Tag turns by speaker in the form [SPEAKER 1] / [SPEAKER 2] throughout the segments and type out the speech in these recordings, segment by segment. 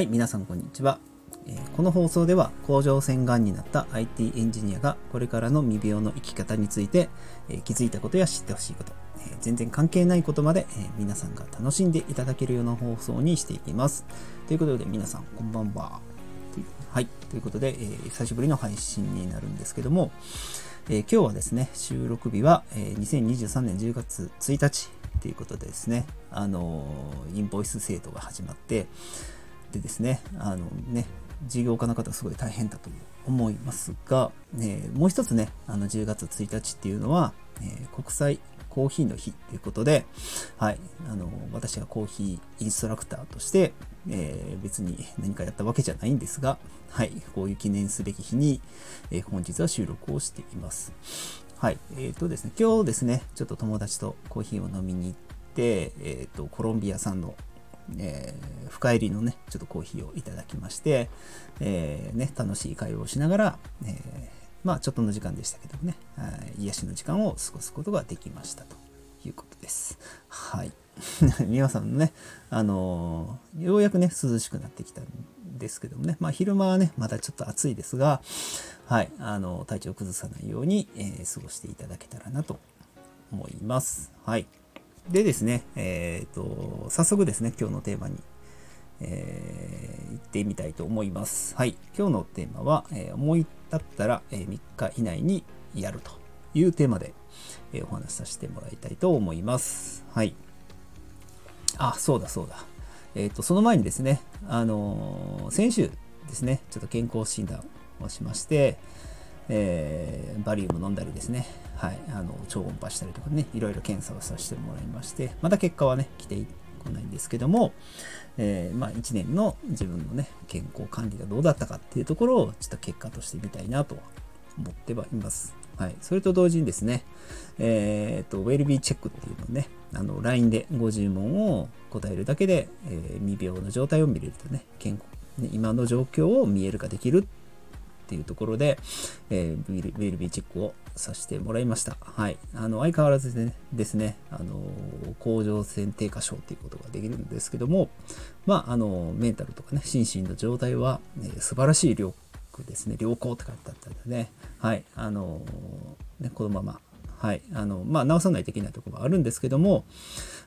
[SPEAKER 1] はい、皆さんこんにちは。えこの放送では甲状腺がんになった IT エンジニアがこれからの未病の生き方について、え気づいたことや知ってほしいこと、え全然関係ないことまで、え皆さんが楽しんでいただけるような放送にしていきます。ということで皆さんこんばんは。はい、ということで、え久しぶりの配信になるんですけども、え今日はですね、収録日は、え2023年10月1日ということでですね、あのインボイス制度が始まって、でですね、あのね、事業家の方すごい大変だと思いますが、えもう一つね、あの10月1日っていうのは、えー国際コーヒーの日ということで、はい、あの、私がコーヒーインストラクターとして、えー別に何かやったわけじゃないんですが、はい、こういう記念すべき日に、えー本日は収録をしています。はい、えっ、とですね、今日ですね、ちょっと友達とコーヒーを飲みに行って、えっ、と、コロンビア産のえー深入りのね、ちょっとコーヒーをいただきまして、えーね、楽しい会話をしながら、えーまあちょっとの時間でしたけどもね、はい癒しの時間を過ごすことができましたということです。はい。皆さんのね、あのーようやくね、涼しくなってきたんですけどもね、まあ昼間はね、まだちょっと暑いですが、はい、あの体調を崩さないように、えー過ごしていただけたらなと思います。はい。でですね、えっ、と、早速ですね、今日のテーマに、えー行ってみたいと思います。はい。今日のテーマは、えー思い立ったら、え3日以内にやるというテーマで、えお話しさせてもらいたいと思います。はい。あ、そうだそうだ。えっ、と、その前にですね、あの先週ですね、ちょっと健康診断をしまして、えーバリウム飲んだりですね、はい、あの超音波したりとかね、いろいろ検査をさせてもらいまして、まだ結果はね、来てこないんですけども、えーまあ、1年の自分のね、健康管理がどうだったかっていうところを、ちょっと結果として見たいなと思ってはいます。はい、それと同時にですね、えーと、ウェルビーチェックっていうのをね、あの LINE で50問を答えるだけで、えー未病の状態を見れるとね、健康ね今の状況を見える化できるっていうところで、えーウェルウェルビーチェックをさせてもらいました。はい。あの、相変わらずでねですね、あの、甲状腺低下症っていうことができるんですけども、まあ、あの、メンタルとかね、心身の状態は、え素晴らしい良ですね、良好って書いてあったんでね、はい。あの、ね、このまま、はい。あの、まあ、直さないといけないところもあるんですけども、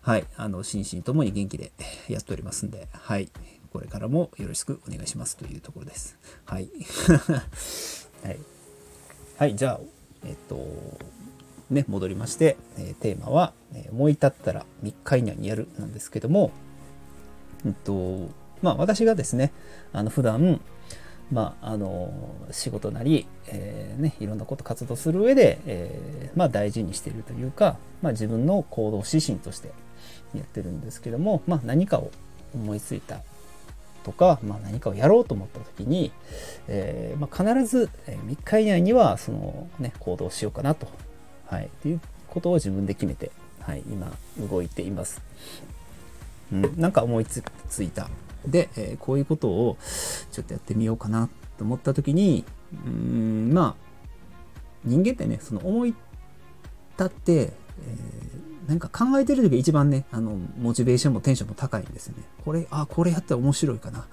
[SPEAKER 1] はい。あの、心身ともに元気でやっておりますんで、はい。これからもよろしくお願いしますというところです。はい。はい。はい、じゃあ、えっと、ね、戻りまして、えーテーマは、えー思い立ったら3日以内にやるなんですけども、えっと、まあ、私がですね、あの、普段、まあ、あの、仕事なり、えーね、いろんなこと活動する上で、えーまあ、大事にしているというか、まあ、自分の行動指針としてやってるんですけども、まあ、何かを思いついたとか、まあ、何かをやろうと思った時に、えーまあ、必ず3日以内にはその、ね、行動しようかなと、はい、っていうことを自分で決めて、はい、今動いています。うん、なんか思いつついた。で、えーこういうことをちょっとやってみようかなと思った時に、うん、まあ、人間ってね、その思い立って、えーなんか考えてる時が一番ね、あの、モチベーションもテンションも高いんですよね。これ、あ、これやったら面白いかな。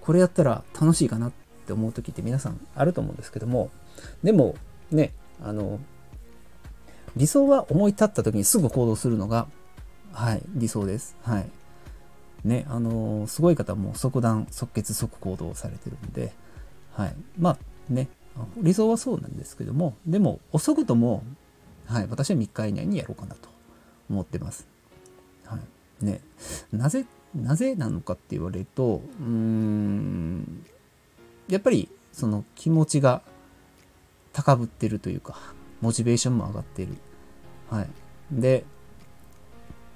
[SPEAKER 1] これやったら楽しいかなって思う時って皆さんあると思うんですけども、でも、ね、あの、理想は思い立った時にすぐ行動するのが、はい、理想です。はい。ね、あのすごい方も即断、即決、即行動されてるんで、はい。まあね、理想はそうなんですけども、でも遅くとも、はい、私は3日以内にやろうかなと思ってます。はい。ね、なぜ、なぜなのかって言われると、うーん、やっぱりその気持ちが高ぶってるというか、モチベーションも上がってる。はい。で、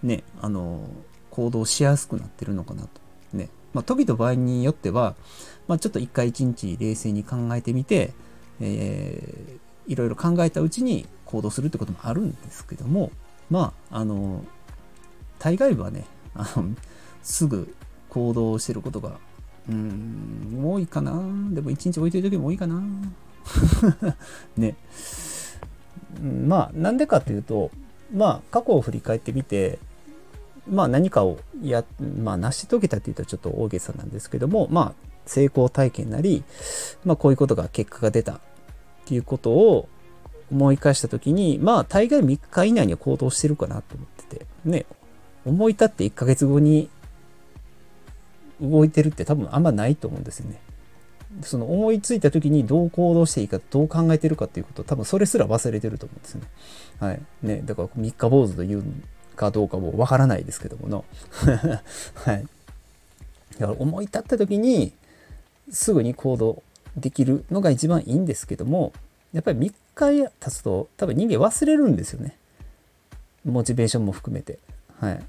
[SPEAKER 1] ね、あの、行動しやすくなってるのかなと。ね。まあ、時と場合によっては、まあ、ちょっと一回一日冷静に考えてみて、えーいろいろ考えたうちに行動するってこともあるんですけども、まあ、あの、大概はね、あの、すぐ行動してることが、うん、多いかな。でも一日置いてる時も多いかな。ね。まあ、なんでかっていうと、まあ、過去を振り返ってみて、まあ何かをや、まあ成し遂げたって言うとちょっと大げさなんですけども、まあ成功体験なり、まあこういうことが結果が出たっていうことを思い返した時に、まあ大概3日以内には行動してるかなと思ってて、ね、思い立って1ヶ月後に動いてるって多分あんまないと思うんですよね。その思いついた時にどう行動していいか、どう考えてるかっていうこと、多分それすら忘れてると思うんですよね。はい。ね、だから三日坊主というかどうかもわからないですけどもの。はい。だから思い立った時に、すぐに行動できるのが一番いいんですけども、やっぱり3日経つと多分人間忘れるんですよね。モチベーションも含めて。はい。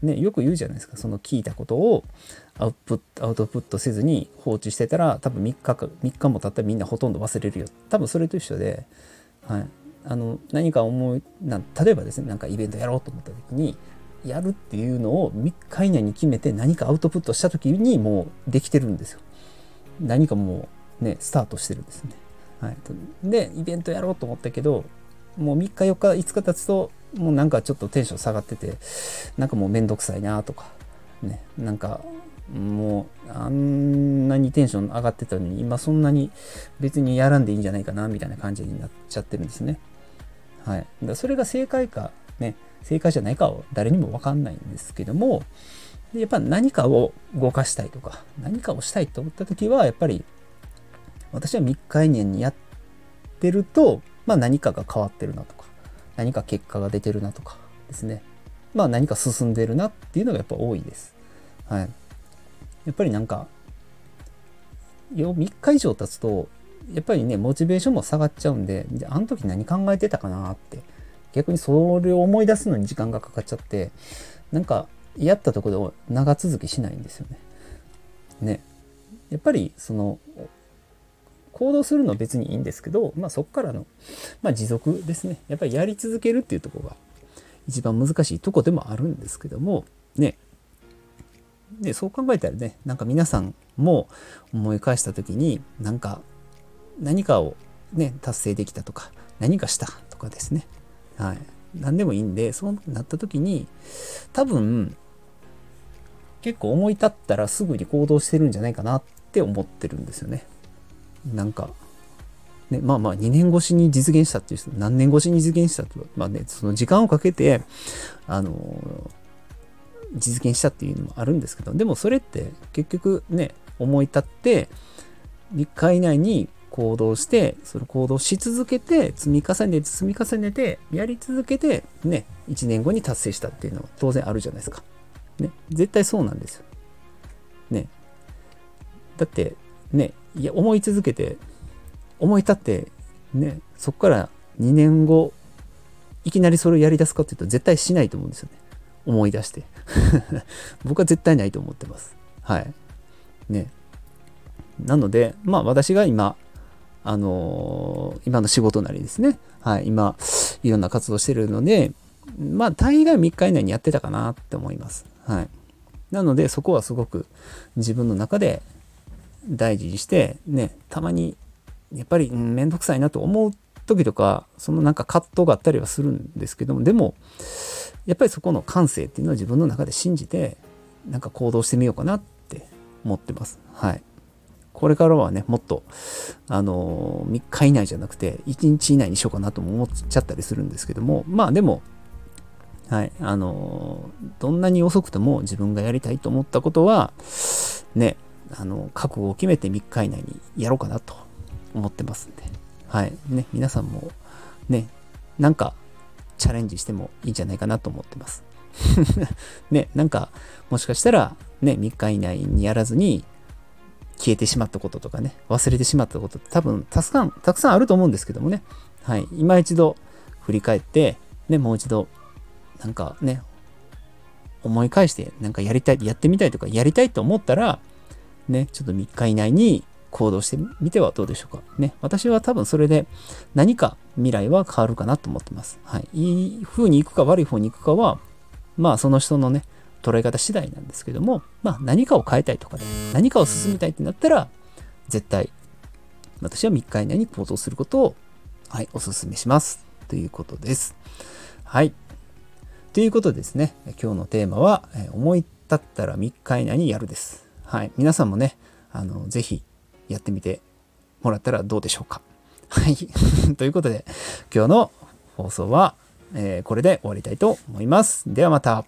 [SPEAKER 1] ね、よく言うじゃないですか。その聞いたことをアウトアウトプットせずに放置してたら多分3日か3日も経ったらみんなほとんど忘れるよ。多分それと一緒で、はい。あの何か思いな例えばですねなんかイベントやろうと思った時にやるっていうのを3日以内に決めて何かアウトプットした時にもうできてるんですよ。何かもうねスタートしてるんですね。はい、でイベントやろうと思ったけどもう3日4日5日経つともうなんかちょっとテンション下がっててなんかもうめんどくさいなとかねなんかもうあんなにテンション上がってたのに今そんなに別にやらんでいいんじゃないかなみたいな感じになっちゃってるんですね。はい、だそれが正解かね正解じゃないかは誰にも分かんないんですけどもやっぱ何かを動かしたいとか何かをしたいと思った時はやっぱり私は3日以内にやってると、まあ、何かが変わってるなとか何か結果が出てるなとかですねまあ何か進んでるなっていうのがやっぱ多いです。はい、やっぱりなんか3日以上経つとやっぱりねモチベーションも下がっちゃうんであの時何考えてたかなって逆にそれを思い出すのに時間がかかっちゃってなんかやったところで長続きしないんですよね。ね。やっぱりその行動するのは別にいいんですけど、まあ、そこからの、まあ、持続ですね。やっぱりやり続けるっていうとこが一番難しいとこでもあるんですけどもね。でそう考えたらねなんか皆さんも思い返した時になんか何かをね達成できたとか何かしたとかですね。はい。何でもいいんでそうなった時に多分結構思い立ったらすぐに行動してるんじゃないかなって思ってるんですよね。なんか、ね、まあまあ2年越しに実現したっていう、何年越しに実現したと、まあね、その時間をかけて、あの実現したっていうのもあるんですけど、でもそれって結局ね、思い立って3日以内に行動して、その行動し続けて、積み重ねて積み重ねて、やり続けて、ね、1年後に達成したっていうのは当然あるじゃないですか。ね、絶対そうなんですよ。ね。だって、ね、いや、思い続けて、思い立って、ね、そこから2年後、いきなりそれをやり出すかっていうと絶対しないと思うんですよね。思い出して。僕は絶対ないと思ってます。はい。ね。なので、まあ私が今、あのー、今の仕事なりですね。はい。今、いろんな活動してるので、まあ大概3日以内にやってたかなって思います。はい。なのでそこはすごく自分の中で大事にしてねたまにやっぱり面倒くさいなと思う時とかそのなんか葛藤があったりはするんですけどもでもやっぱりそこの感性っていうのは自分の中で信じてなんか行動してみようかなって思ってます。はい。これからはね、もっと、あの、3日以内じゃなくて、1日以内にしようかなとも思っちゃったりするんですけども、まあでも、はい、あの、どんなに遅くても自分がやりたいと思ったことは、ね、あの、覚悟を決めて3日以内にやろうかなと思ってますんで、はい。ね、皆さんもね、なんかチャレンジしてもいいんじゃないかなと思ってます。ね、なんか、もしかしたら、ね、3日以内にやらずに消えてしまったこととかね、忘れてしまったことって多分たくさん、たくさんあると思うんですけどもね、はい。今一度振り返って、ね、もう一度、なんかね、思い返して、なんかやりたい、やってみたいとか、やりたいと思ったら、ね、ちょっと3日以内に行動してみてはどうでしょうか。ね、私は多分それで何か未来は変わるかなと思ってます。はい。いい風に行くか悪い方に行くかは、まあその人のね、捉え方次第なんですけども、まあ何かを変えたいとかね、何かを進みたいってなったら、絶対私は3日以内に行動することを、はい、お勧めします。ということです。はい。ということでですね、今日のテーマは、思い立ったら3日以内にやるです。はい。皆さんもね、あの、ぜひやってみてもらったらどうでしょうか。はい。ということで、今日の放送は、えー、これで終わりたいと思います。ではまた。